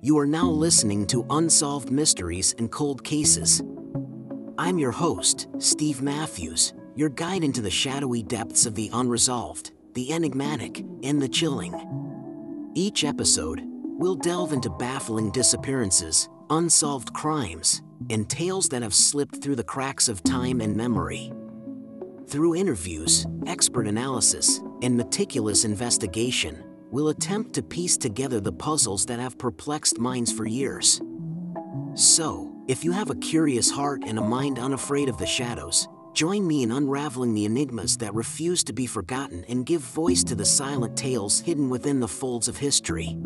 You are now listening to Unsolved Mysteries and Cold Cases. I'm your host, Steve Matthews, your guide into the shadowy depths of the unresolved, the enigmatic, and the chilling. Each episode, we'll delve into baffling disappearances, unsolved crimes, and tales that have slipped through the cracks of time and memory. Through interviews, expert analysis, and meticulous investigation, we'll attempt to piece together the puzzles that have perplexed minds for years. So, if you have a curious heart and a mind unafraid of the shadows, join me in unraveling the enigmas that refuse to be forgotten and give voice to the silent tales hidden within the folds of history.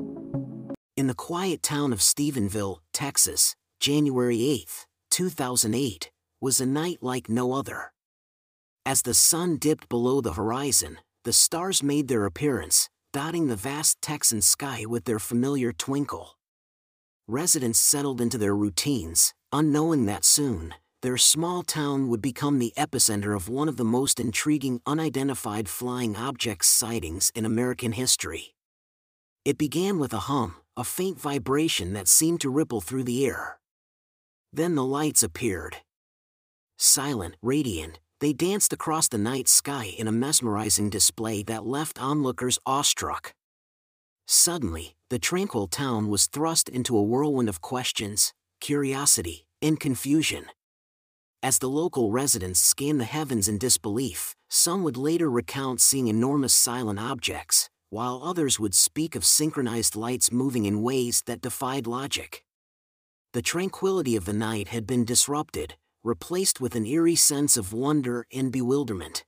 In the quiet town of Stephenville, Texas, January 8, 2008, was a night like no other. As the sun dipped below the horizon, the stars made their appearance, dotting the vast Texan sky with their familiar twinkle. Residents settled into their routines, unknowing that soon, their small town would become the epicenter of one of the most intriguing unidentified flying objects sightings in American history. It began with a hum, a faint vibration that seemed to ripple through the air. Then the lights appeared. Silent, radiant, they danced across the night sky in a mesmerizing display that left onlookers awestruck. Suddenly, the tranquil town was thrust into a whirlwind of questions, curiosity, and confusion. As the local residents scanned the heavens in disbelief, some would later recount seeing enormous silent objects, while others would speak of synchronized lights moving in ways that defied logic. The tranquility of the night had been disrupted, replaced with an eerie sense of wonder and bewilderment.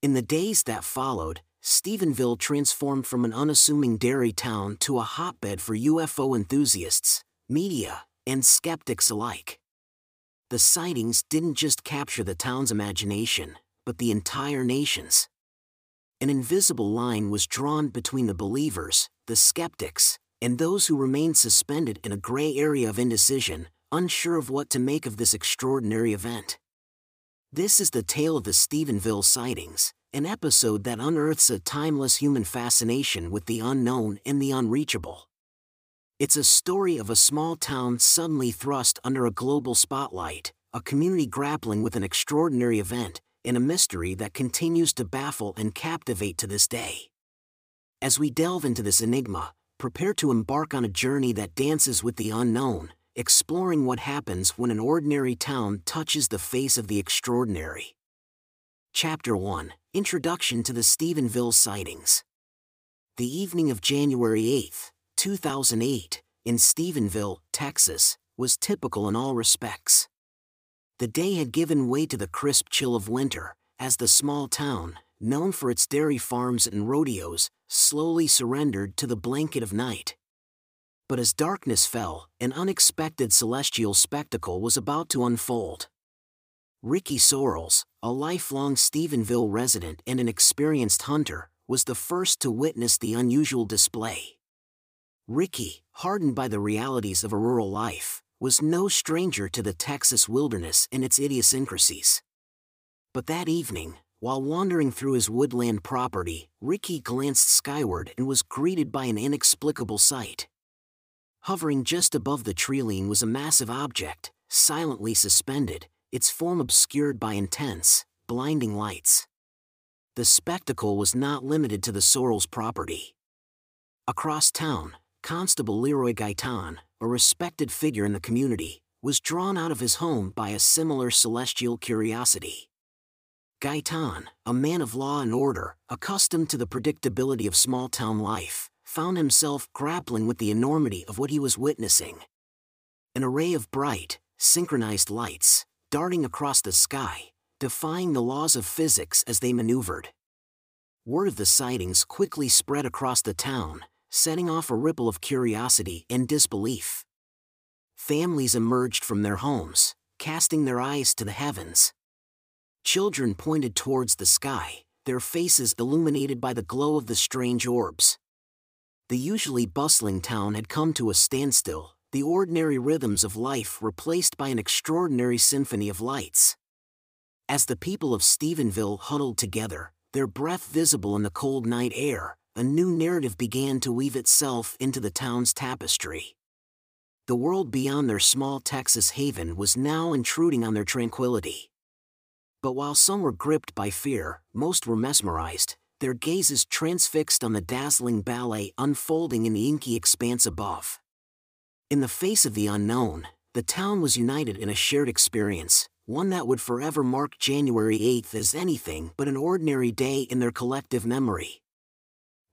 In the days that followed, Stephenville transformed from an unassuming dairy town to a hotbed for UFO enthusiasts, media, and skeptics alike. The sightings didn't just capture the town's imagination, but the entire nation's. An invisible line was drawn between the believers, the skeptics, and those who remained suspended in a gray area of indecision, unsure of what to make of this extraordinary event. This is the tale of the Stephenville sightings, an episode that unearths a timeless human fascination with the unknown and the unreachable. It's a story of a small town suddenly thrust under a global spotlight, a community grappling with an extraordinary event, and a mystery that continues to baffle and captivate to this day. As we delve into this enigma, prepare to embark on a journey that dances with the unknown, exploring what happens when an ordinary town touches the face of the extraordinary. Chapter 1 Introduction to the Stephenville Sightings. The evening of January 8, 2008, in Stephenville, Texas, was typical in all respects. The day had given way to the crisp chill of winter, as the small town, known for its dairy farms and rodeos, slowly surrendered to the blanket of night. But as darkness fell, an unexpected celestial spectacle was about to unfold. Ricky Sorrells, a lifelong Stephenville resident and an experienced hunter, was the first to witness the unusual display. Ricky, hardened by the realities of a rural life, was no stranger to the Texas wilderness and its idiosyncrasies. But that evening, while wandering through his woodland property, Ricky glanced skyward and was greeted by an inexplicable sight. Hovering just above the treeline was a massive object, silently suspended, its form obscured by intense, blinding lights. The spectacle was not limited to the Sorrells' property. Across town, Constable Leroy Gaitan, a respected figure in the community, was drawn out of his home by a similar celestial curiosity. Gaitan, a man of law and order, accustomed to the predictability of small town life, found himself grappling with the enormity of what he was witnessing. An array of bright, synchronized lights, darting across the sky, defying the laws of physics as they maneuvered. Word of the sightings quickly spread across the town, setting off a ripple of curiosity and disbelief. Families emerged from their homes, casting their eyes to the heavens. Children pointed towards the sky, their faces illuminated by the glow of the strange orbs the usually bustling town had come to a standstill, the ordinary rhythms of life replaced by an extraordinary symphony of lights. As the people of Stephenville huddled together, their breath visible in the cold night air, a new narrative began to weave itself into the town's tapestry. the world beyond their small Texas haven was now intruding on their tranquility. But while some were gripped by fear, most were mesmerized, their gazes transfixed on the dazzling ballet unfolding in the inky expanse above. In the face of the unknown, the town was united in a shared experience, one that would forever mark January 8th as anything but an ordinary day in their collective memory.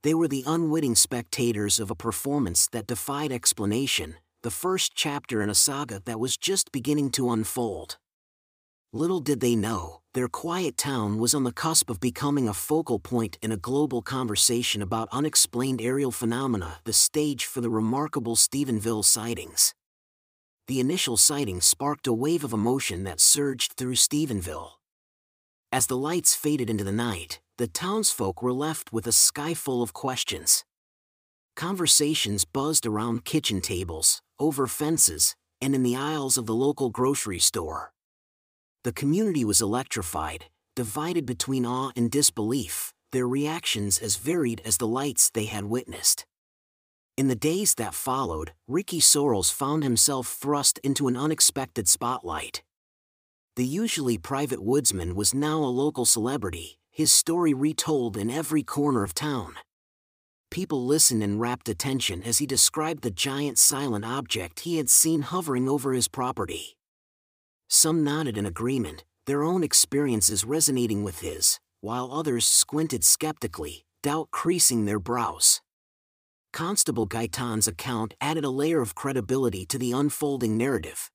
They were the unwitting spectators of a performance that defied explanation, the first chapter in a saga that was just beginning to unfold. Little did they know, their quiet town was on the cusp of becoming a focal point in a global conversation about unexplained aerial phenomena, the stage for the remarkable Stephenville sightings. The initial sighting sparked a wave of emotion that surged through Stephenville. As the lights faded into the night, the townsfolk were left with a sky full of questions. Conversations buzzed around kitchen tables, over fences, and in the aisles of the local grocery store. The community was electrified, divided between awe and disbelief, their reactions as varied as the lights they had witnessed. In the days that followed, Ricky Sorrells found himself thrust into an unexpected spotlight. The usually private woodsman was now a local celebrity, his story retold in every corner of town. People listened in rapt attention as he described the giant silent object he had seen hovering over his property. Some nodded in agreement, their own experiences resonating with his, while others squinted skeptically, doubt creasing their brows. Constable Gaitan's account added a layer of credibility to the unfolding narrative.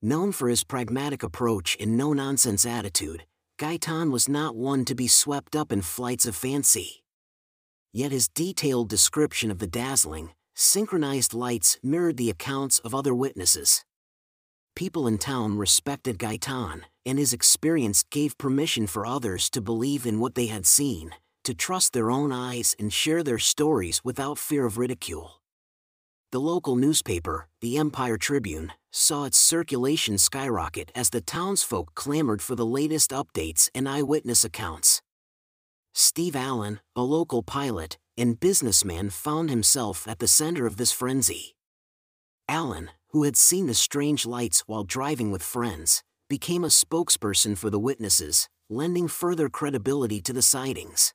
Known for his pragmatic approach and no nonsense attitude, Gaitan was not one to be swept up in flights of fancy. Yet his detailed description of the dazzling, synchronized lights mirrored the accounts of other witnesses. People in town respected Gaitan, and his experience gave permission for others to believe in what they had seen, to trust their own eyes and share their stories without fear of ridicule. The local newspaper, the Empire Tribune, saw its circulation skyrocket as the townsfolk clamored for the latest updates and eyewitness accounts. Steve Allen, a local pilot and businessman, found himself at the center of this frenzy. Allen, who had seen the strange lights while driving with friends, became a spokesperson for the witnesses, lending further credibility to the sightings.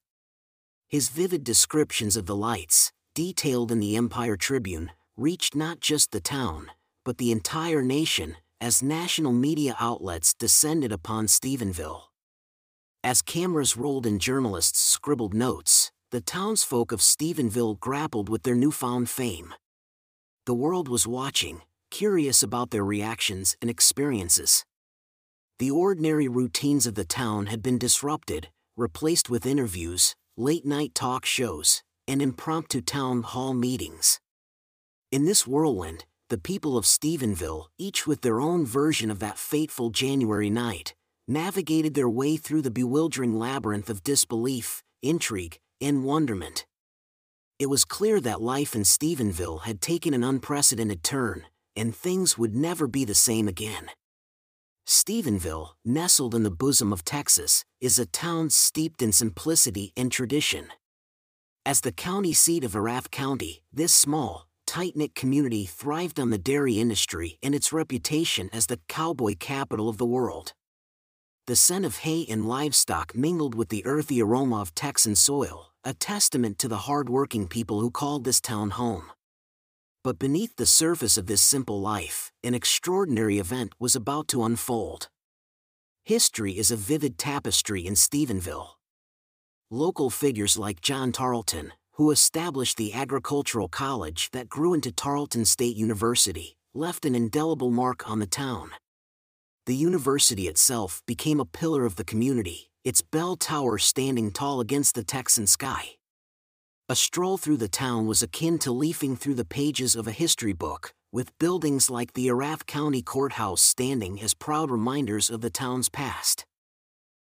His vivid descriptions of the lights, detailed in the Empire Tribune, reached not just the town, but the entire nation, as national media outlets descended upon Stephenville. As cameras rolled and journalists scribbled notes, the townsfolk of Stephenville grappled with their newfound fame. The world was watching, curious about their reactions and experiences. The ordinary routines of the town had been disrupted, replaced with interviews, late night talk shows, and impromptu town hall meetings. In this whirlwind, the people of Stephenville, each with their own version of that fateful January night, navigated their way through the bewildering labyrinth of disbelief, intrigue, and wonderment. It was clear that life in Stephenville had taken an unprecedented turn, and things would never be the same again. Stephenville, nestled in the bosom of Texas, is a town steeped in simplicity and tradition. As the county seat of Erath County, this small, tight knit community thrived on the dairy industry and its reputation as the cowboy capital of the world. The scent of hay and livestock mingled with the earthy aroma of Texan soil, a testament to the hard-working people who called this town home. But beneath the surface of this simple life, an extraordinary event was about to unfold. History is a vivid tapestry in Stephenville. Local figures like John Tarleton, who established the agricultural college that grew into Tarleton State University, left an indelible mark on the town the university itself became a pillar of the community, its bell tower standing tall against the Texan sky. A stroll through the town was akin to leafing through the pages of a history book, with buildings like the Erath County Courthouse standing as proud reminders of the town's past.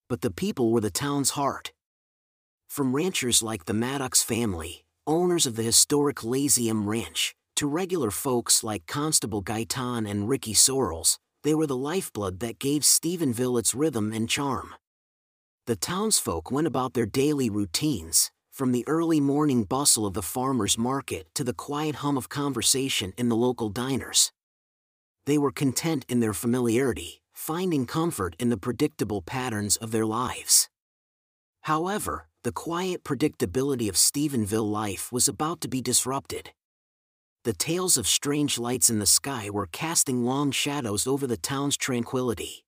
But the people were the town's heart. From ranchers like the Maddox family, owners of the historic Lazy M Ranch, to regular folks like Constable Gaitan and Ricky Sorrells, they were the lifeblood that gave Stephenville its rhythm and charm. The townsfolk went about their daily routines, from the early morning bustle of the farmer's market to the quiet hum of conversation in the local diners. They were content in their familiarity, finding comfort in the predictable patterns of their lives. However, the quiet predictability of Stephenville life was about to be disrupted. The tales of strange lights in the sky were casting long shadows over the town's tranquility.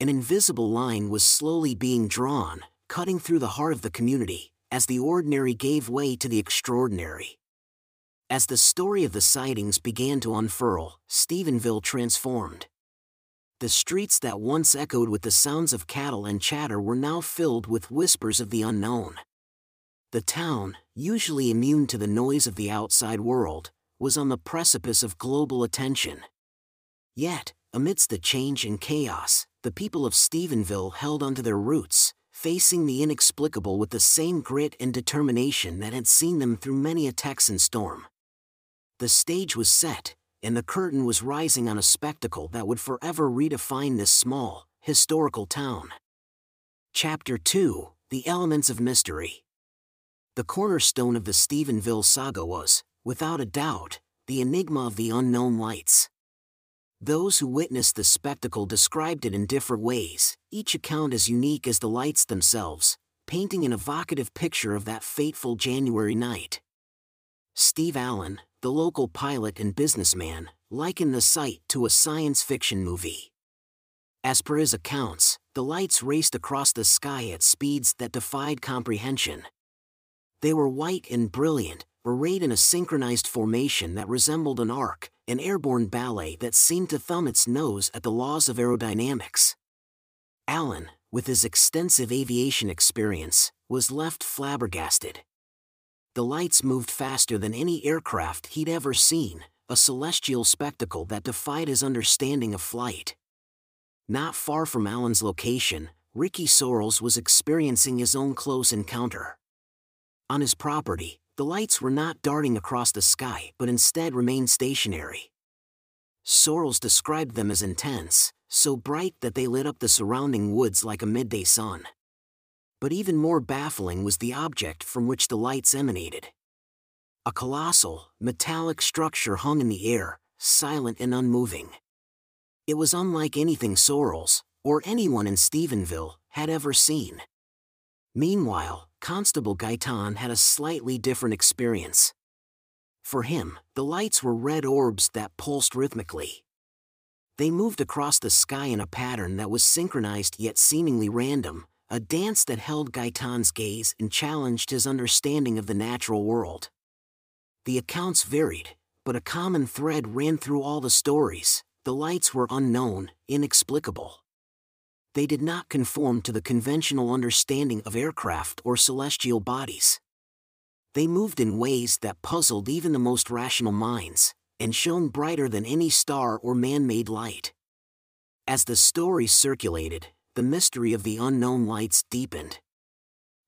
An invisible line was slowly being drawn, cutting through the heart of the community, as the ordinary gave way to the extraordinary. As the story of the sightings began to unfurl, Stephenville transformed. The streets that once echoed with the sounds of cattle and chatter were now filled with whispers of the unknown. The town, usually immune to the noise of the outside world, was on the precipice of global attention. Yet, amidst the change and chaos, the people of Stephenville held onto their roots, facing the inexplicable with the same grit and determination that had seen them through many a Texan storm. The stage was set, and the curtain was rising on a spectacle that would forever redefine this small, historical town. Chapter 2 The Elements of Mystery. The cornerstone of the Stephenville saga was, without a doubt, the enigma of the unknown lights. Those who witnessed the spectacle described it in different ways, each account as unique as the lights themselves, painting an evocative picture of that fateful January night. Steve Allen, the local pilot and businessman, likened the sight to a science fiction movie. As per his accounts, the lights raced across the sky at speeds that defied comprehension. They were white and brilliant, arrayed in a synchronized formation that resembled an arc, an airborne ballet that seemed to thumb its nose at the laws of aerodynamics. Allen, with his extensive aviation experience, was left flabbergasted. The lights moved faster than any aircraft he'd ever seen, a celestial spectacle that defied his understanding of flight. Not far from Allen's location, Ricky Sorrells was experiencing his own close encounter. On his property, the lights were not darting across the sky but instead remained stationary. Sorrells described them as intense, so bright that they lit up the surrounding woods like a midday sun. But even more baffling was the object from which the lights emanated. A colossal, metallic structure hung in the air, silent and unmoving. It was unlike anything Sorrells, or anyone in Stephenville, had ever seen. Meanwhile, Constable Gaitan had a slightly different experience. For him, the lights were red orbs that pulsed rhythmically. They moved across the sky in a pattern that was synchronized yet seemingly random, a dance that held Gaitan's gaze and challenged his understanding of the natural world. The accounts varied, but a common thread ran through all the stories the lights were unknown, inexplicable they did not conform to the conventional understanding of aircraft or celestial bodies. They moved in ways that puzzled even the most rational minds, and shone brighter than any star or man made light. As the story circulated, the mystery of the unknown lights deepened.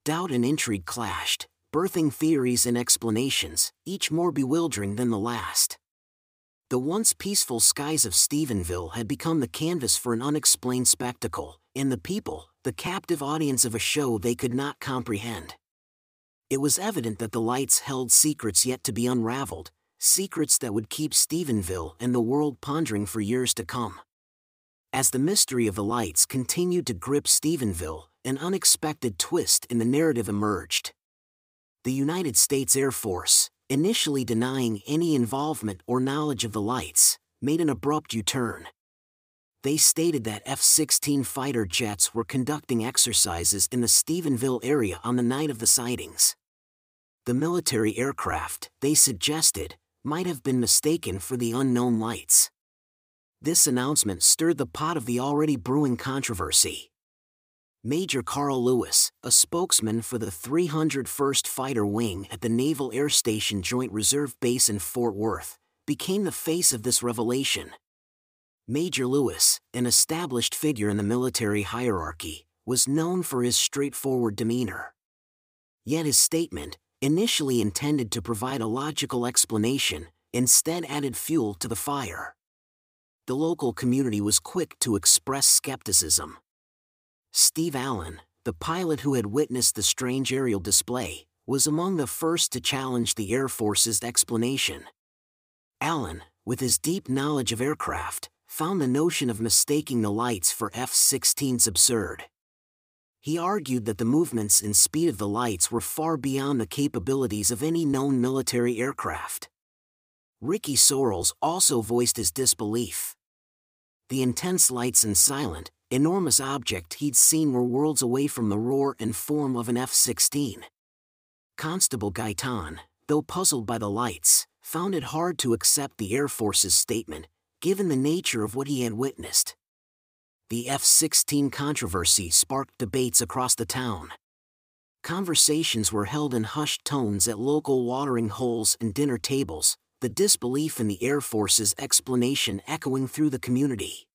Doubt and intrigue clashed, birthing theories and explanations, each more bewildering than the last. The once peaceful skies of Stephenville had become the canvas for an unexplained spectacle, and the people, the captive audience of a show they could not comprehend. It was evident that the lights held secrets yet to be unraveled, secrets that would keep Stephenville and the world pondering for years to come. As the mystery of the lights continued to grip Stephenville, an unexpected twist in the narrative emerged. The United States Air Force, initially denying any involvement or knowledge of the lights, made an abrupt U turn they stated that F 16 fighter jets were conducting exercises in the Stephenville area on the night of the sightings. The military aircraft, they suggested, might have been mistaken for the unknown lights. This announcement stirred the pot of the already brewing controversy. Major Karl Lewis, a spokesman for the 301st Fighter Wing at the Naval Air Station Joint Reserve Base in Fort Worth, became the face of this revelation. Major Lewis, an established figure in the military hierarchy, was known for his straightforward demeanor. Yet his statement, initially intended to provide a logical explanation, instead added fuel to the fire. The local community was quick to express skepticism. Steve Allen, the pilot who had witnessed the strange aerial display, was among the first to challenge the Air Force's explanation. Allen, with his deep knowledge of aircraft, found the notion of mistaking the lights for F 16s absurd. He argued that the movements and speed of the lights were far beyond the capabilities of any known military aircraft. Ricky Sorrells also voiced his disbelief. The intense lights and silent, enormous object he'd seen were worlds away from the roar and form of an F 16. Constable Gaitan, though puzzled by the lights, found it hard to accept the Air Force's statement, given the nature of what he had witnessed. The F 16 controversy sparked debates across the town. Conversations were held in hushed tones at local watering holes and dinner tables, the disbelief in the Air Force's explanation echoing through the community.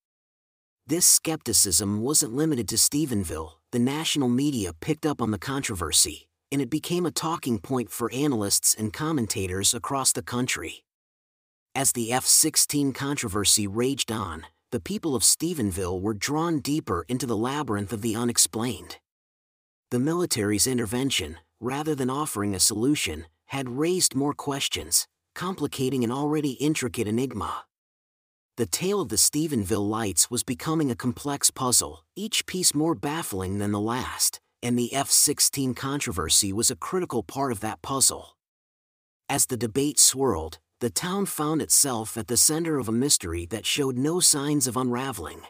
This skepticism wasn't limited to Stephenville, the national media picked up on the controversy, and it became a talking point for analysts and commentators across the country. As the F 16 controversy raged on, the people of Stephenville were drawn deeper into the labyrinth of the unexplained. The military's intervention, rather than offering a solution, had raised more questions, complicating an already intricate enigma. The tale of the Stephenville Lights was becoming a complex puzzle, each piece more baffling than the last, and the F 16 controversy was a critical part of that puzzle. As the debate swirled, the town found itself at the center of a mystery that showed no signs of unraveling.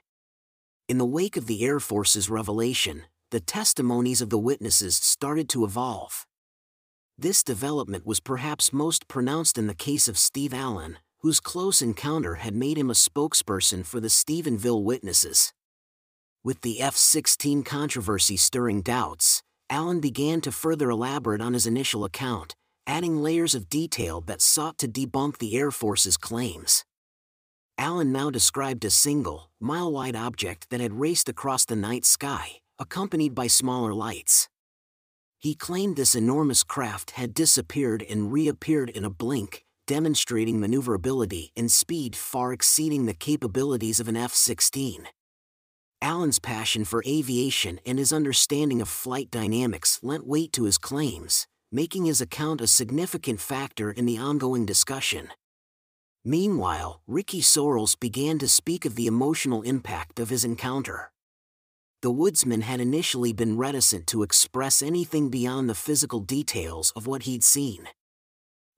In the wake of the Air Force's revelation, the testimonies of the witnesses started to evolve. This development was perhaps most pronounced in the case of Steve Allen, whose close encounter had made him a spokesperson for the Stephenville witnesses. With the F 16 controversy stirring doubts, Allen began to further elaborate on his initial account, adding layers of detail that sought to debunk the Air Force's claims. Allen now described a single, mile wide object that had raced across the night sky, accompanied by smaller lights. He claimed this enormous craft had disappeared and reappeared in a blink, demonstrating maneuverability and speed far exceeding the capabilities of an F 16. Allen's passion for aviation and his understanding of flight dynamics lent weight to his claims, making his account a significant factor in the ongoing discussion. Meanwhile, Ricky Sorrells began to speak of the emotional impact of his encounter. The woodsman had initially been reticent to express anything beyond the physical details of what he'd seen.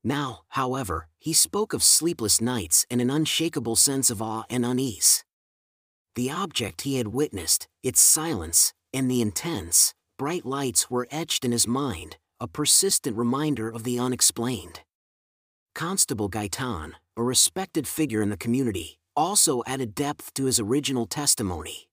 Now, however, he spoke of sleepless nights and an unshakable sense of awe and unease. The object he had witnessed, its silence, and the intense, bright lights were etched in his mind, a persistent reminder of the unexplained. Constable Gaitan, a respected figure in the community, also added depth to his original testimony.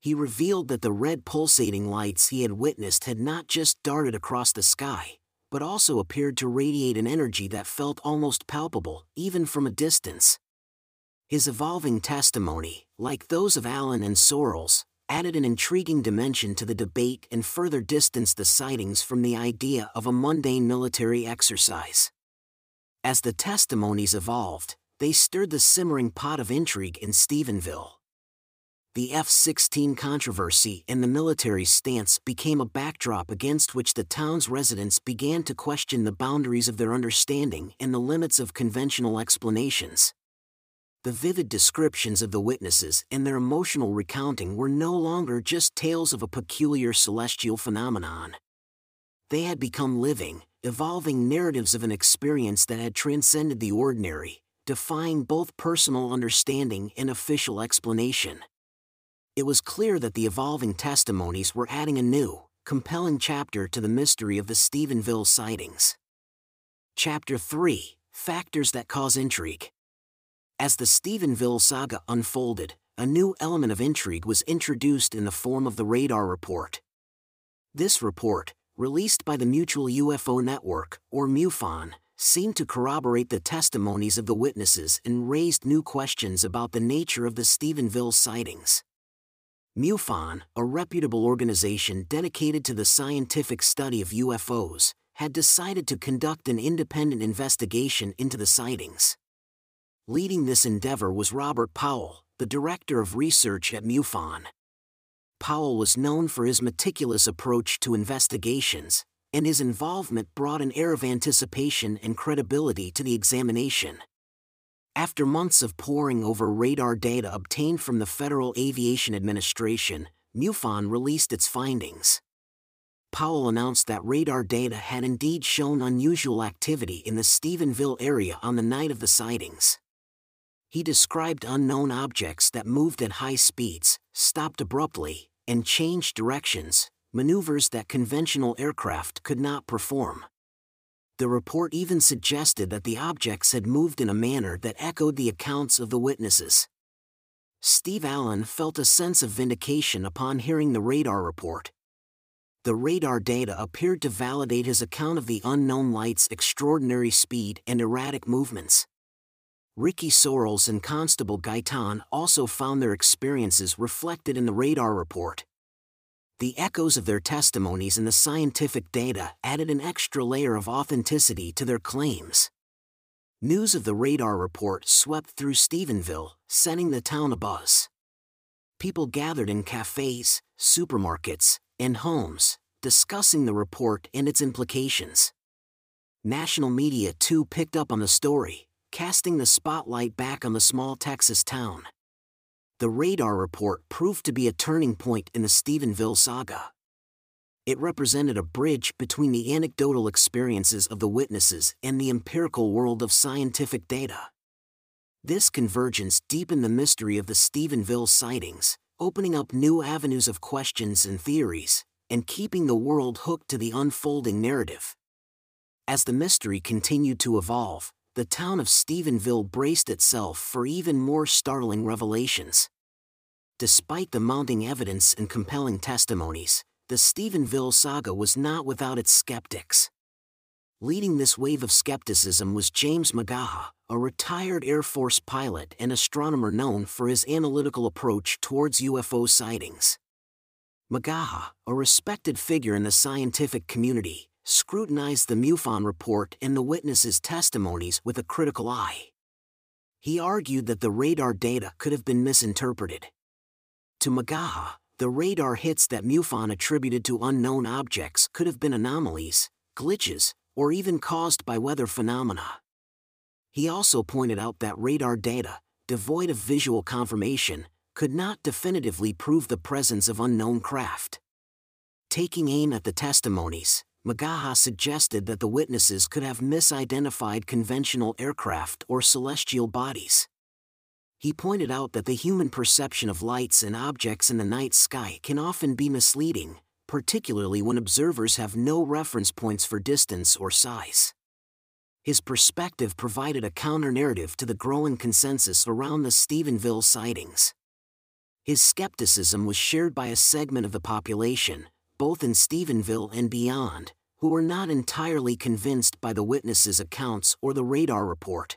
He revealed that the red pulsating lights he had witnessed had not just darted across the sky, but also appeared to radiate an energy that felt almost palpable, even from a distance. His evolving testimony, like those of Allen and Sorrells, added an intriguing dimension to the debate and further distanced the sightings from the idea of a mundane military exercise. As the testimonies evolved, they stirred the simmering pot of intrigue in Stephenville the F 16 controversy and the military stance became a backdrop against which the town's residents began to question the boundaries of their understanding and the limits of conventional explanations. The vivid descriptions of the witnesses and their emotional recounting were no longer just tales of a peculiar celestial phenomenon. They had become living, evolving narratives of an experience that had transcended the ordinary, defying both personal understanding and official explanation it was clear that the evolving testimonies were adding a new, compelling chapter to the mystery of the Stephenville sightings. Chapter 3 Factors that Cause Intrigue. As the Stephenville saga unfolded, a new element of intrigue was introduced in the form of the radar report. This report, released by the Mutual UFO Network, or MUFON, seemed to corroborate the testimonies of the witnesses and raised new questions about the nature of the Stephenville sightings. MUFON, a reputable organization dedicated to the scientific study of UFOs, had decided to conduct an independent investigation into the sightings. Leading this endeavor was Robert Powell, the director of research at MUFON. Powell was known for his meticulous approach to investigations, and his involvement brought an air of anticipation and credibility to the examination. After months of poring over radar data obtained from the Federal Aviation Administration, MUFON released its findings. Powell announced that radar data had indeed shown unusual activity in the Stephenville area on the night of the sightings. He described unknown objects that moved at high speeds, stopped abruptly, and changed directions, maneuvers that conventional aircraft could not perform. The report even suggested that the objects had moved in a manner that echoed the accounts of the witnesses. Steve Allen felt a sense of vindication upon hearing the radar report. The radar data appeared to validate his account of the unknown light's extraordinary speed and erratic movements. Ricky Sorrells and Constable Gaitan also found their experiences reflected in the radar report. The echoes of their testimonies and the scientific data added an extra layer of authenticity to their claims. News of the radar report swept through Stephenville, setting the town abuzz. People gathered in cafes, supermarkets, and homes, discussing the report and its implications. National media too picked up on the story, casting the spotlight back on the small Texas town. The radar report proved to be a turning point in the Stephenville saga. It represented a bridge between the anecdotal experiences of the witnesses and the empirical world of scientific data. This convergence deepened the mystery of the Stephenville sightings, opening up new avenues of questions and theories, and keeping the world hooked to the unfolding narrative. As the mystery continued to evolve, the town of Stephenville braced itself for even more startling revelations. Despite the mounting evidence and compelling testimonies, the Stephenville saga was not without its skeptics. Leading this wave of skepticism was James McGaha, a retired Air Force pilot and astronomer known for his analytical approach towards UFO sightings. McGaha, a respected figure in the scientific community, scrutinized the MUFON report and the witnesses' testimonies with a critical eye. He argued that the radar data could have been misinterpreted. To McGaha, the radar hits that MUFON attributed to unknown objects could have been anomalies, glitches, or even caused by weather phenomena. He also pointed out that radar data, devoid of visual confirmation, could not definitively prove the presence of unknown craft. Taking aim at the testimonies, McGaha suggested that the witnesses could have misidentified conventional aircraft or celestial bodies. He pointed out that the human perception of lights and objects in the night sky can often be misleading, particularly when observers have no reference points for distance or size. His perspective provided a counter narrative to the growing consensus around the Stephenville sightings. His skepticism was shared by a segment of the population, both in Stephenville and beyond, who were not entirely convinced by the witnesses' accounts or the radar report.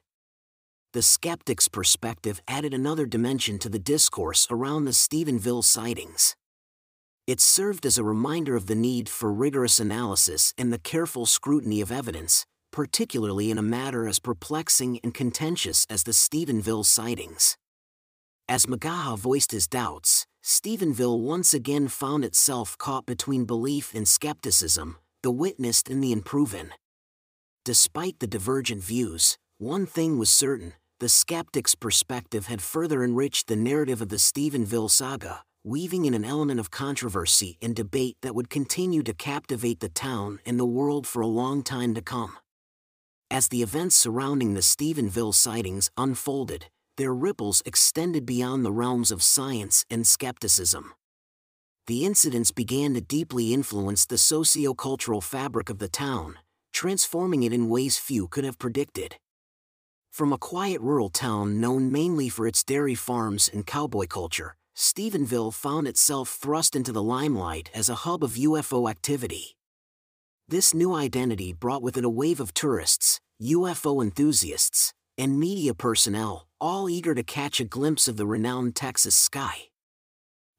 The skeptic's perspective added another dimension to the discourse around the Stephenville sightings. It served as a reminder of the need for rigorous analysis and the careful scrutiny of evidence, particularly in a matter as perplexing and contentious as the Stephenville sightings. As McGaha voiced his doubts, Stephenville once again found itself caught between belief and skepticism, the witnessed and the unproven. Despite the divergent views, one thing was certain the skeptic's perspective had further enriched the narrative of the Stephenville saga, weaving in an element of controversy and debate that would continue to captivate the town and the world for a long time to come. As the events surrounding the Stephenville sightings unfolded, their ripples extended beyond the realms of science and skepticism. The incidents began to deeply influence the socio-cultural fabric of the town, transforming it in ways few could have predicted. From a quiet rural town known mainly for its dairy farms and cowboy culture, Stephenville found itself thrust into the limelight as a hub of UFO activity. This new identity brought with it a wave of tourists, UFO enthusiasts, and media personnel, all eager to catch a glimpse of the renowned Texas sky.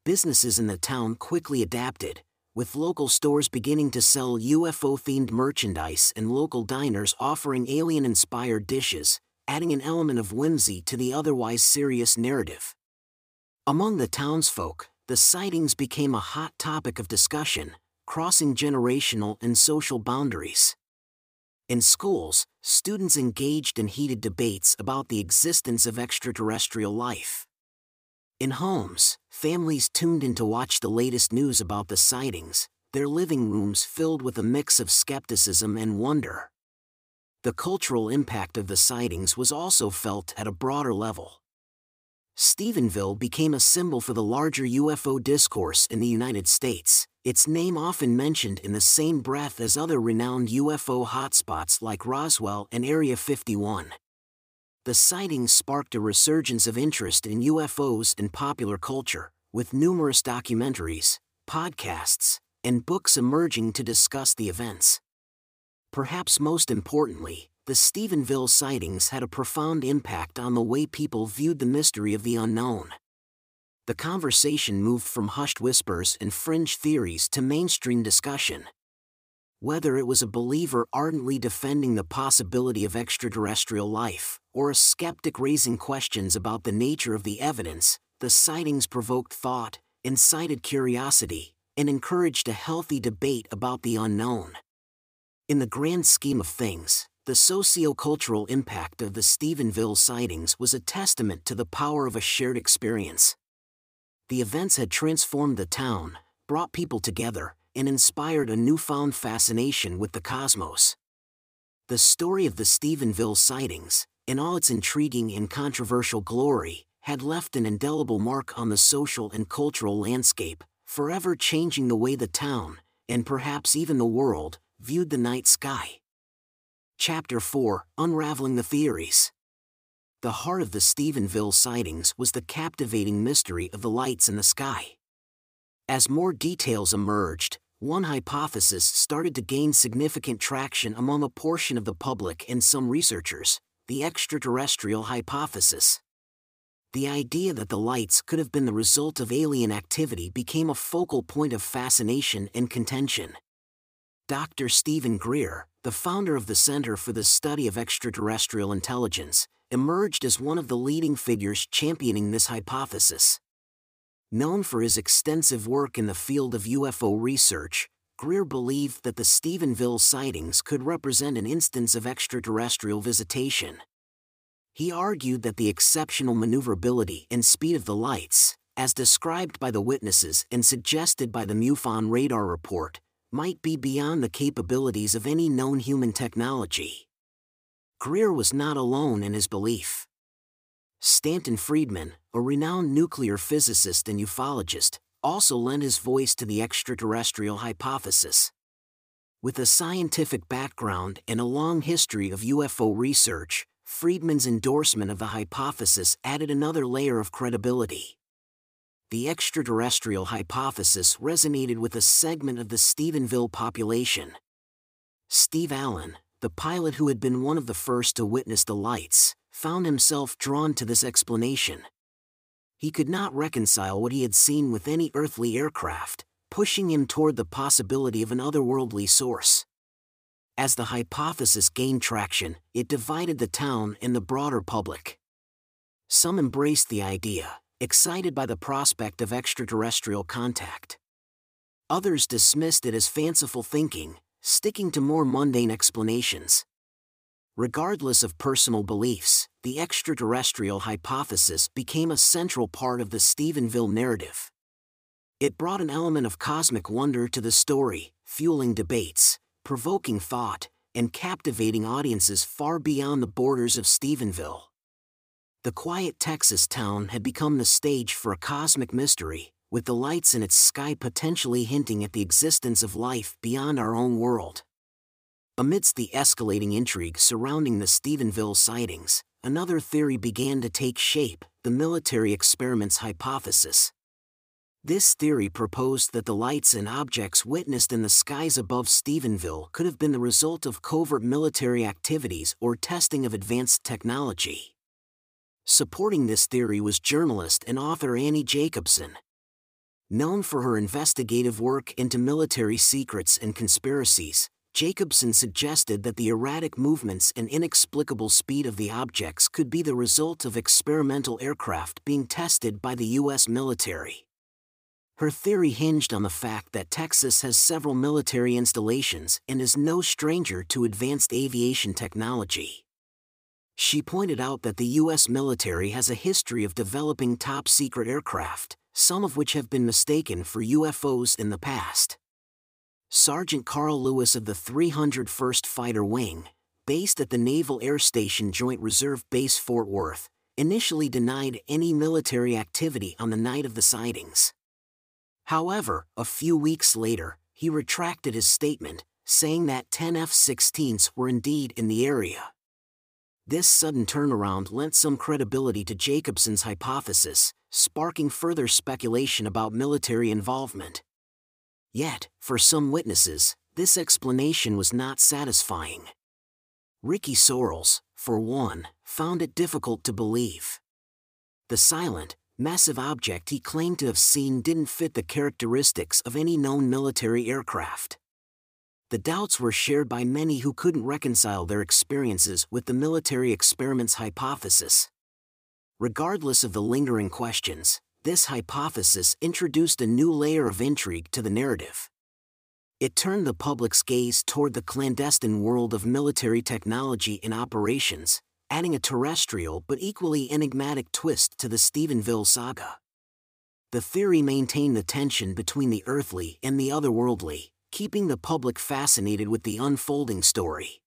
Businesses in the town quickly adapted, with local stores beginning to sell UFO themed merchandise and local diners offering alien inspired dishes, adding an element of whimsy to the otherwise serious narrative. Among the townsfolk, the sightings became a hot topic of discussion, crossing generational and social boundaries. In schools, students engaged in heated debates about the existence of extraterrestrial life. In homes, families tuned in to watch the latest news about the sightings, their living rooms filled with a mix of skepticism and wonder. The cultural impact of the sightings was also felt at a broader level. Stephenville became a symbol for the larger UFO discourse in the United States, its name often mentioned in the same breath as other renowned UFO hotspots like Roswell and Area 51. The sightings sparked a resurgence of interest in UFOs in popular culture, with numerous documentaries, podcasts, and books emerging to discuss the events. Perhaps most importantly, the Stephenville sightings had a profound impact on the way people viewed the mystery of the unknown. The conversation moved from hushed whispers and fringe theories to mainstream discussion. Whether it was a believer ardently defending the possibility of extraterrestrial life, or a skeptic raising questions about the nature of the evidence, the sightings provoked thought, incited curiosity, and encouraged a healthy debate about the unknown. In the grand scheme of things, the socio-cultural impact of the Stephenville sightings was a testament to the power of a shared experience. The events had transformed the town, brought people together, and inspired a newfound fascination with the cosmos. The story of the Stephenville sightings, in all its intriguing and controversial glory, had left an indelible mark on the social and cultural landscape, forever changing the way the town, and perhaps even the world, viewed the night sky. Chapter 4 Unraveling the Theories The heart of the Stephenville sightings was the captivating mystery of the lights in the sky. As more details emerged, one hypothesis started to gain significant traction among a portion of the public and some researchers the extraterrestrial hypothesis. The idea that the lights could have been the result of alien activity became a focal point of fascination and contention. Dr. Steven Greer, the founder of the Center for the Study of Extraterrestrial Intelligence, emerged as one of the leading figures championing this hypothesis. Known for his extensive work in the field of UFO research, Greer believed that the Stephenville sightings could represent an instance of extraterrestrial visitation. He argued that the exceptional maneuverability and speed of the lights, as described by the witnesses and suggested by the MUFON radar report, might be beyond the capabilities of any known human technology. Greer was not alone in his belief. Stanton Friedman, a renowned nuclear physicist and ufologist, also lent his voice to the extraterrestrial hypothesis. With a scientific background and a long history of UFO research, Friedman's endorsement of the hypothesis added another layer of credibility the extraterrestrial hypothesis resonated with a segment of the Stephenville population. Steve Allen, the pilot who had been one of the first to witness the lights, found himself drawn to this explanation. He could not reconcile what he had seen with any earthly aircraft, pushing him toward the possibility of an otherworldly source. As the hypothesis gained traction, it divided the town and the broader public. Some embraced the idea, excited by the prospect of extraterrestrial contact. Others dismissed it as fanciful thinking, sticking to more mundane explanations. Regardless of personal beliefs, the extraterrestrial hypothesis became a central part of the Stephenville narrative. It brought an element of cosmic wonder to the story, fueling debates, provoking thought, and captivating audiences far beyond the borders of Stephenville the quiet Texas town had become the stage for a cosmic mystery, with the lights in its sky potentially hinting at the existence of life beyond our own world. Amidst the escalating intrigue surrounding the Stephenville sightings, another theory began to take shape the military experiments hypothesis. This theory proposed that the lights and objects witnessed in the skies above Stephenville could have been the result of covert military activities or testing of advanced technology. Supporting this theory was journalist and author Annie Jacobsen. Known for her investigative work into military secrets and conspiracies, Jacobson suggested that the erratic movements and inexplicable speed of the objects could be the result of experimental aircraft being tested by the U.S. military. Her theory hinged on the fact that Texas has several military installations and is no stranger to advanced aviation technology. She pointed out that the U.S. military has a history of developing top secret aircraft, some of which have been mistaken for UFOs in the past. Sergeant Karl Lewis of the 301st Fighter Wing, based at the Naval Air Station Joint Reserve Base Fort Worth, initially denied any military activity on the night of the sightings. However, a few weeks later, he retracted his statement, saying that 10 F 16s were indeed in the area. This sudden turnaround lent some credibility to Jacobsen's hypothesis, sparking further speculation about military involvement. Yet, for some witnesses, this explanation was not satisfying. Ricky Sorrells, for one, found it difficult to believe. The silent, massive object he claimed to have seen didn't fit the characteristics of any known military aircraft. The doubts were shared by many who couldn't reconcile their experiences with the military experiments hypothesis. Regardless of the lingering questions, this hypothesis introduced a new layer of intrigue to the narrative. It turned the public's gaze toward the clandestine world of military technology and operations, adding a terrestrial but equally enigmatic twist to the Stephenville saga. The theory maintained the tension between the earthly and the otherworldly, keeping the public fascinated with the unfolding story.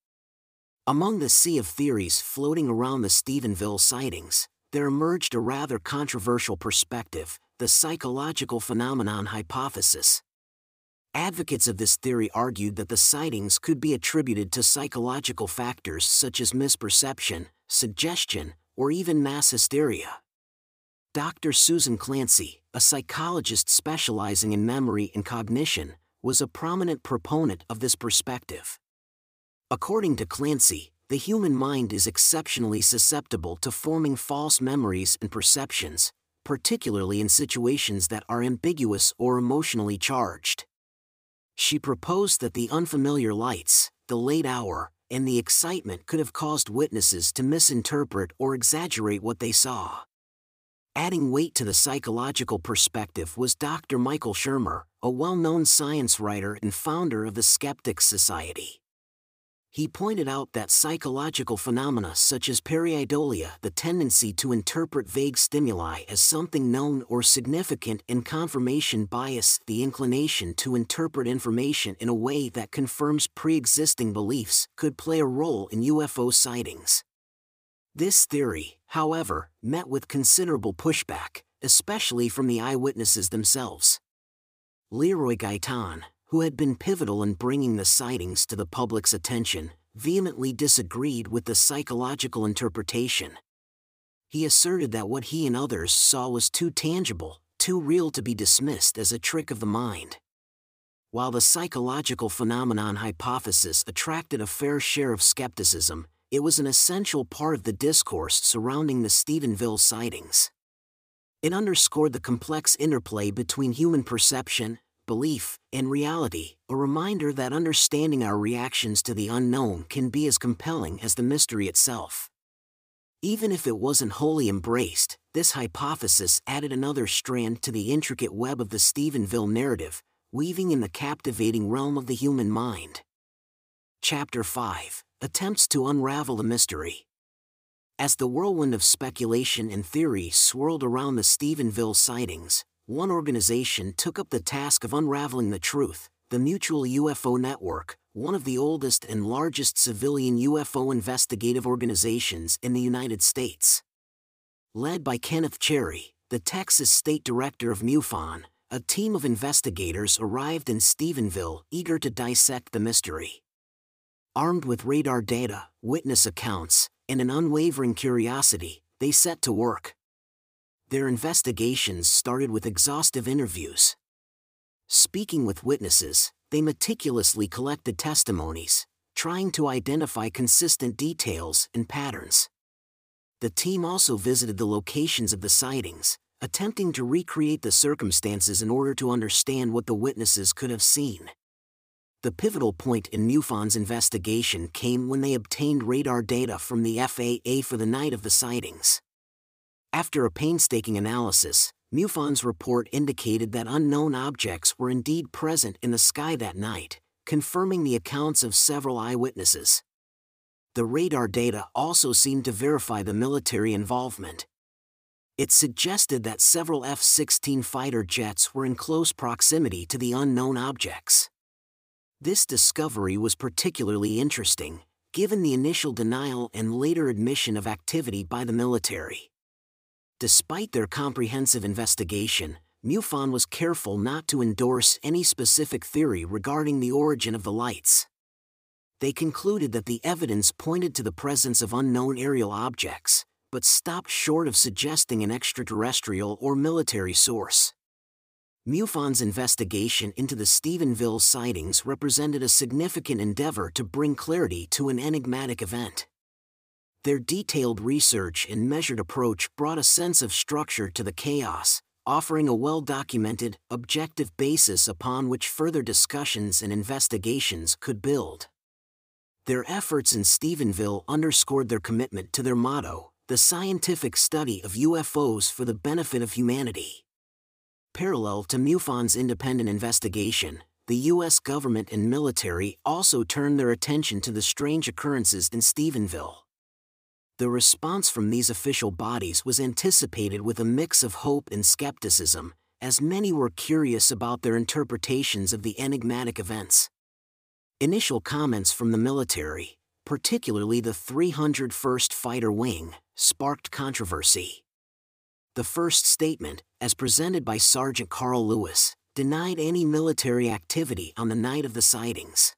Among the sea of theories floating around the Stephenville sightings, there emerged a rather controversial perspective the psychological phenomenon hypothesis. Advocates of this theory argued that the sightings could be attributed to psychological factors such as misperception, suggestion, or even mass hysteria. Dr. Susan Clancy, a psychologist specializing in memory and cognition, was a prominent proponent of this perspective. According to Clancy, the human mind is exceptionally susceptible to forming false memories and perceptions, particularly in situations that are ambiguous or emotionally charged. She proposed that the unfamiliar lights, the late hour, and the excitement could have caused witnesses to misinterpret or exaggerate what they saw. Adding weight to the psychological perspective was Dr. Michael Shermer, a well known science writer and founder of the Skeptics Society. He pointed out that psychological phenomena such as pareidolia, the tendency to interpret vague stimuli as something known or significant, and confirmation bias, the inclination to interpret information in a way that confirms pre existing beliefs, could play a role in UFO sightings. This theory, however, met with considerable pushback, especially from the eyewitnesses themselves. Leroy Gaitan, who had been pivotal in bringing the sightings to the public's attention, vehemently disagreed with the psychological interpretation. He asserted that what he and others saw was too tangible, too real to be dismissed as a trick of the mind. While the psychological phenomenon hypothesis attracted a fair share of skepticism, it was an essential part of the discourse surrounding the Stephenville sightings. It underscored the complex interplay between human perception, belief, and reality, a reminder that understanding our reactions to the unknown can be as compelling as the mystery itself. Even if it wasn't wholly embraced, this hypothesis added another strand to the intricate web of the Stephenville narrative, weaving in the captivating realm of the human mind. Chapter 5 Attempts to Unravel the Mystery. As the whirlwind of speculation and theory swirled around the Stephenville sightings, one organization took up the task of unraveling the truth the Mutual UFO Network, one of the oldest and largest civilian UFO investigative organizations in the United States. Led by Kenneth Cherry, the Texas State Director of MUFON, a team of investigators arrived in Stephenville eager to dissect the mystery. Armed with radar data, witness accounts, and an unwavering curiosity, they set to work. Their investigations started with exhaustive interviews. Speaking with witnesses, they meticulously collected testimonies, trying to identify consistent details and patterns. The team also visited the locations of the sightings, attempting to recreate the circumstances in order to understand what the witnesses could have seen. The pivotal point in MUFON's investigation came when they obtained radar data from the FAA for the night of the sightings. After a painstaking analysis, MUFON's report indicated that unknown objects were indeed present in the sky that night, confirming the accounts of several eyewitnesses. The radar data also seemed to verify the military involvement. It suggested that several F 16 fighter jets were in close proximity to the unknown objects. This discovery was particularly interesting, given the initial denial and later admission of activity by the military. Despite their comprehensive investigation, MUFON was careful not to endorse any specific theory regarding the origin of the lights. They concluded that the evidence pointed to the presence of unknown aerial objects, but stopped short of suggesting an extraterrestrial or military source. MUFON's investigation into the Stephenville sightings represented a significant endeavor to bring clarity to an enigmatic event. Their detailed research and measured approach brought a sense of structure to the chaos, offering a well documented, objective basis upon which further discussions and investigations could build. Their efforts in Stephenville underscored their commitment to their motto the scientific study of UFOs for the benefit of humanity. Parallel to MUFON's independent investigation, the U.S. government and military also turned their attention to the strange occurrences in Stephenville. The response from these official bodies was anticipated with a mix of hope and skepticism, as many were curious about their interpretations of the enigmatic events. Initial comments from the military, particularly the 301st Fighter Wing, sparked controversy. The first statement, as presented by Sergeant Karl Lewis, denied any military activity on the night of the sightings.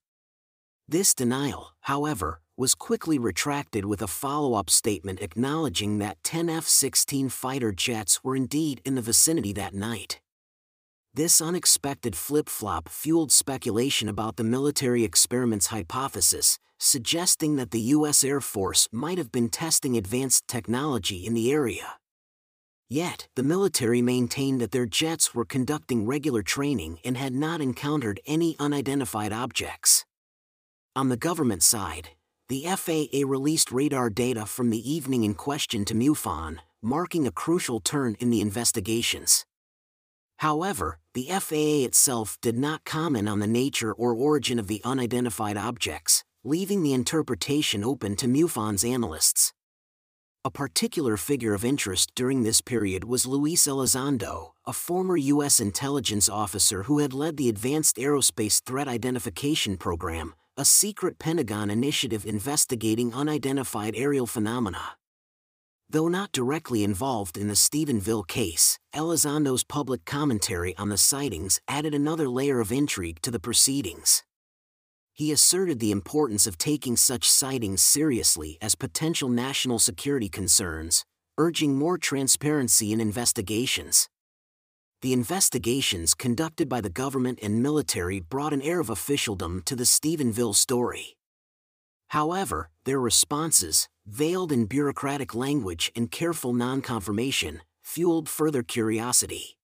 This denial, however, was quickly retracted with a follow up statement acknowledging that 10 F 16 fighter jets were indeed in the vicinity that night. This unexpected flip flop fueled speculation about the military experiments hypothesis, suggesting that the U.S. Air Force might have been testing advanced technology in the area. Yet, the military maintained that their jets were conducting regular training and had not encountered any unidentified objects. On the government side, the FAA released radar data from the evening in question to MUFON, marking a crucial turn in the investigations. However, the FAA itself did not comment on the nature or origin of the unidentified objects, leaving the interpretation open to MUFON's analysts. A particular figure of interest during this period was Luis Elizondo, a former U.S. intelligence officer who had led the Advanced Aerospace Threat Identification Program, a secret Pentagon initiative investigating unidentified aerial phenomena. Though not directly involved in the Stephenville case, Elizondo's public commentary on the sightings added another layer of intrigue to the proceedings. He asserted the importance of taking such sightings seriously as potential national security concerns, urging more transparency in investigations the investigations conducted by the government and military brought an air of officialdom to the Stephenville story. However, their responses, veiled in bureaucratic language and careful non confirmation, fueled further curiosity.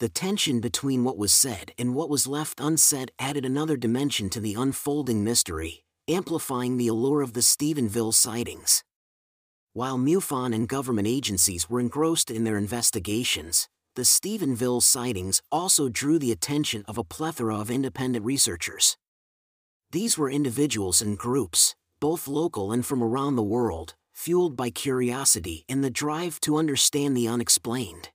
The tension between what was said and what was left unsaid added another dimension to the unfolding mystery, amplifying the allure of the Stephenville sightings. While MUFON and government agencies were engrossed in their investigations, the Stephenville sightings also drew the attention of a plethora of independent researchers. These were individuals and groups, both local and from around the world, fueled by curiosity and the drive to understand the unexplained.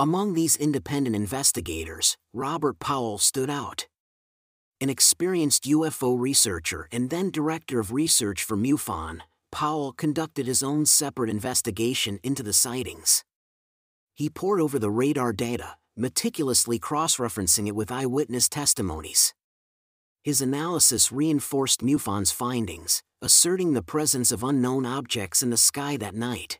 Among these independent investigators, Robert Powell stood out. An experienced UFO researcher and then director of research for MUFON, Powell conducted his own separate investigation into the sightings. He pored over the radar data, meticulously cross referencing it with eyewitness testimonies. His analysis reinforced MUFON's findings, asserting the presence of unknown objects in the sky that night.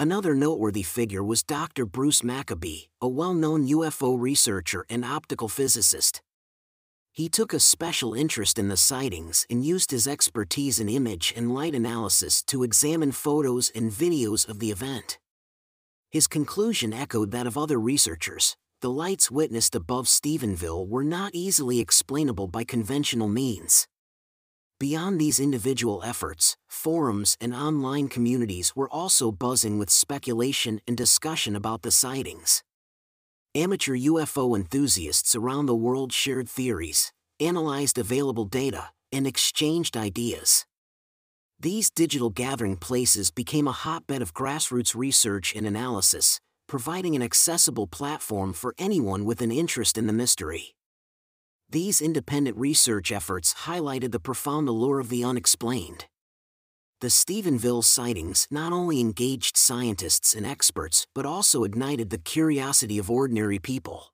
Another noteworthy figure was Dr. Bruce Maccabee, a well known UFO researcher and optical physicist. He took a special interest in the sightings and used his expertise in image and light analysis to examine photos and videos of the event. His conclusion echoed that of other researchers. The lights witnessed above Stephenville were not easily explainable by conventional means. Beyond these individual efforts, forums and online communities were also buzzing with speculation and discussion about the sightings. Amateur UFO enthusiasts around the world shared theories, analyzed available data, and exchanged ideas. These digital gathering places became a hotbed of grassroots research and analysis, providing an accessible platform for anyone with an interest in the mystery. These independent research efforts highlighted the profound allure of the unexplained. The Stephenville sightings not only engaged scientists and experts but also ignited the curiosity of ordinary people.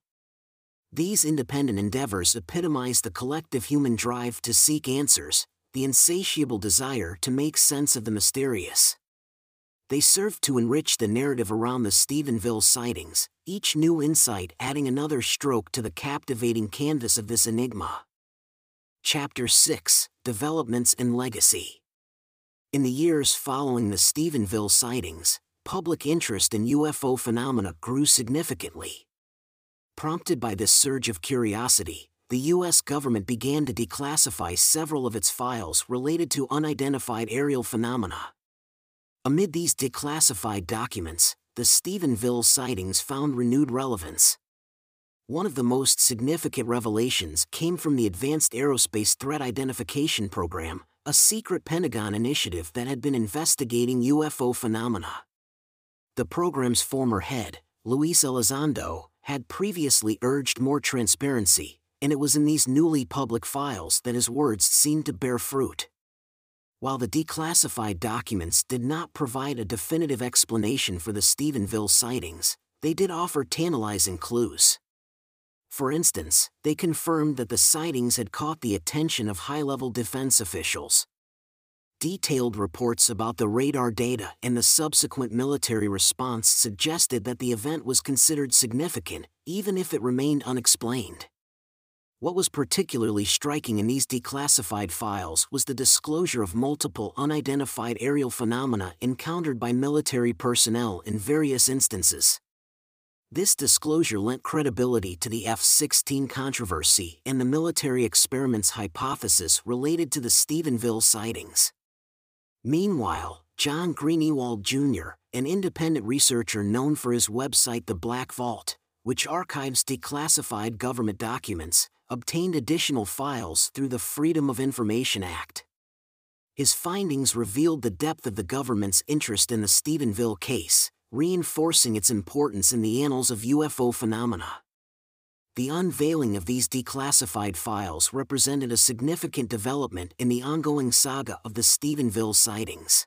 These independent endeavors epitomize the collective human drive to seek answers, the insatiable desire to make sense of the mysterious. They served to enrich the narrative around the Stephenville sightings, each new insight adding another stroke to the captivating canvas of this enigma. Chapter 6 Developments and Legacy In the years following the Stephenville sightings, public interest in UFO phenomena grew significantly. Prompted by this surge of curiosity, the U.S. government began to declassify several of its files related to unidentified aerial phenomena. Amid these declassified documents, the Stephenville sightings found renewed relevance. One of the most significant revelations came from the Advanced Aerospace Threat Identification Program, a secret Pentagon initiative that had been investigating UFO phenomena. The program's former head, Luis Elizondo, had previously urged more transparency, and it was in these newly public files that his words seemed to bear fruit. While the declassified documents did not provide a definitive explanation for the Stephenville sightings, they did offer tantalizing clues. For instance, they confirmed that the sightings had caught the attention of high level defense officials. Detailed reports about the radar data and the subsequent military response suggested that the event was considered significant, even if it remained unexplained. What was particularly striking in these declassified files was the disclosure of multiple unidentified aerial phenomena encountered by military personnel in various instances. This disclosure lent credibility to the F 16 controversy and the military experiments hypothesis related to the Stephenville sightings. Meanwhile, John Greenewald Jr., an independent researcher known for his website The Black Vault, which archives declassified government documents, obtained additional files through the Freedom of Information Act. His findings revealed the depth of the government's interest in the Stephenville case, reinforcing its importance in the annals of UFO phenomena. The unveiling of these declassified files represented a significant development in the ongoing saga of the Stephenville sightings.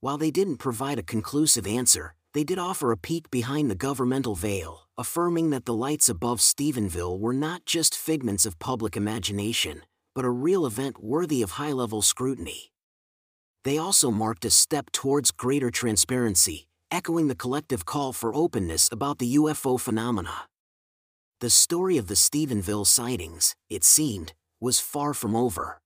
While they didn't provide a conclusive answer, they did offer a peek behind the governmental veil, affirming that the lights above Stephenville were not just figments of public imagination, but a real event worthy of high level scrutiny. They also marked a step towards greater transparency, echoing the collective call for openness about the UFO phenomena. The story of the Stephenville sightings, it seemed, was far from over.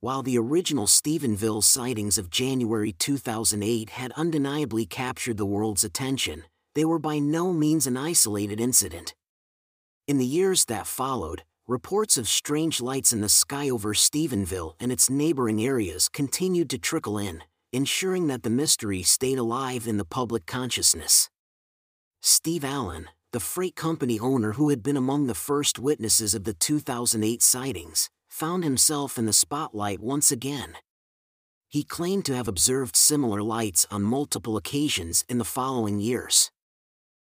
While the original Stephenville sightings of January 2008 had undeniably captured the world's attention, they were by no means an isolated incident. In the years that followed, reports of strange lights in the sky over Stephenville and its neighboring areas continued to trickle in, ensuring that the mystery stayed alive in the public consciousness. Steve Allen, the freight company owner who had been among the first witnesses of the 2008 sightings, found himself in the spotlight once again. He claimed to have observed similar lights on multiple occasions in the following years.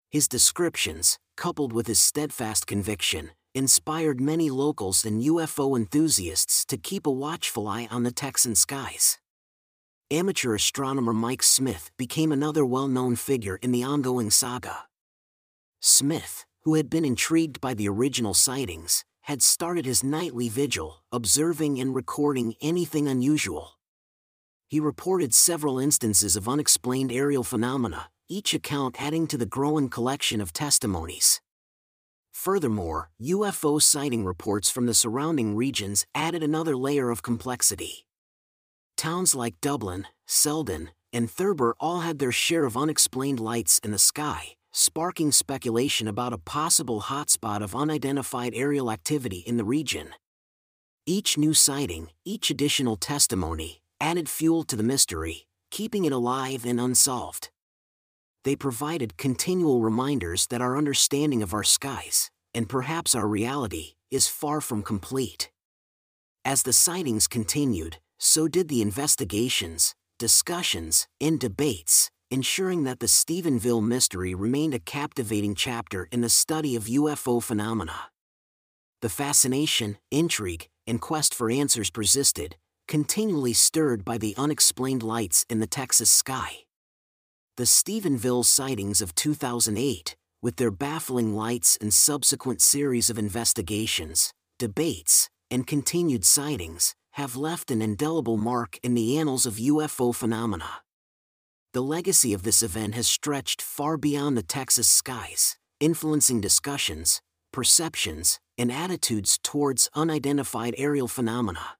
His descriptions, coupled with his steadfast conviction, inspired many locals and UFO enthusiasts to keep a watchful eye on the Texan skies. Amateur astronomer Mike Smith became another well known figure in the ongoing saga. Smith, who had been intrigued by the original sightings, had started his nightly vigil, observing and recording anything unusual. He reported several instances of unexplained aerial phenomena, each account adding to the growing collection of testimonies. Furthermore, UFO sighting reports from the surrounding regions added another layer of complexity. Towns like Dublin, Selden, and Thurber all had their share of unexplained lights in the sky, sparking speculation about a possible hotspot of unidentified aerial activity in the region. Each new sighting, each additional testimony, added fuel to the mystery, keeping it alive and unsolved. They provided continual reminders that our understanding of our skies, and perhaps our reality, is far from complete. As the sightings continued, so did the investigations, discussions, and debates, ensuring that the Stephenville mystery remained a captivating chapter in the study of UFO phenomena. The fascination, intrigue, and quest for answers persisted, continually stirred by the unexplained lights in the Texas sky. The Stephenville sightings of 2008, with their baffling lights and subsequent series of investigations, debates, and continued sightings, have left an indelible mark in the annals of UFO phenomena. The legacy of this event has stretched far beyond the Texas skies, influencing discussions, perceptions, and attitudes towards unidentified aerial phenomena.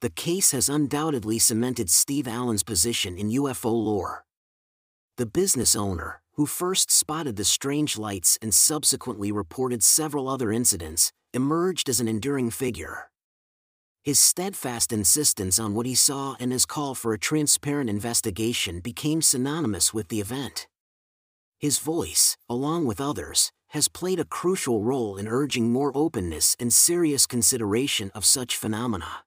The case has undoubtedly cemented Steve Allen's position in UFO lore. The business owner, who first spotted the strange lights and subsequently reported several other incidents, emerged as an enduring figure. His steadfast insistence on what he saw and his call for a transparent investigation became synonymous with the event. His voice, along with others, has played a crucial role in urging more openness and serious consideration of such phenomena.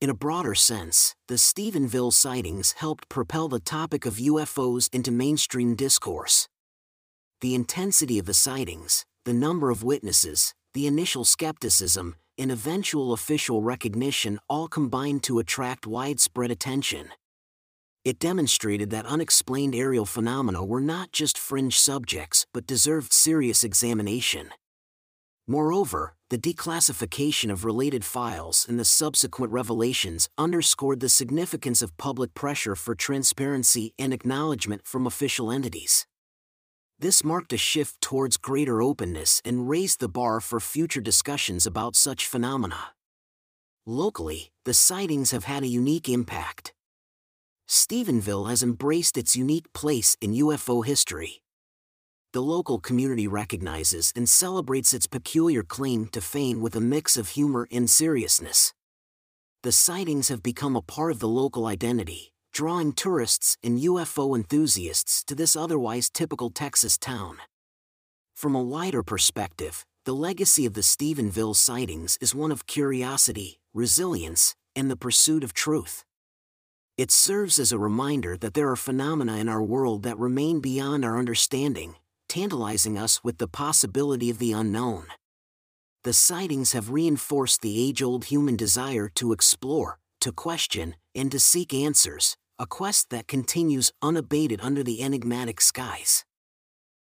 In a broader sense, the Stephenville sightings helped propel the topic of UFOs into mainstream discourse. The intensity of the sightings, the number of witnesses, the initial skepticism, and eventual official recognition all combined to attract widespread attention. It demonstrated that unexplained aerial phenomena were not just fringe subjects but deserved serious examination. Moreover, the declassification of related files and the subsequent revelations underscored the significance of public pressure for transparency and acknowledgement from official entities. This marked a shift towards greater openness and raised the bar for future discussions about such phenomena. Locally, the sightings have had a unique impact. Stephenville has embraced its unique place in UFO history the local community recognizes and celebrates its peculiar claim to fame with a mix of humor and seriousness. The sightings have become a part of the local identity, drawing tourists and UFO enthusiasts to this otherwise typical Texas town. From a wider perspective, the legacy of the Stephenville sightings is one of curiosity, resilience, and the pursuit of truth. It serves as a reminder that there are phenomena in our world that remain beyond our understanding, tantalizing us with the possibility of the unknown. The sightings have reinforced the age old human desire to explore, to question, and to seek answers, a quest that continues unabated under the enigmatic skies.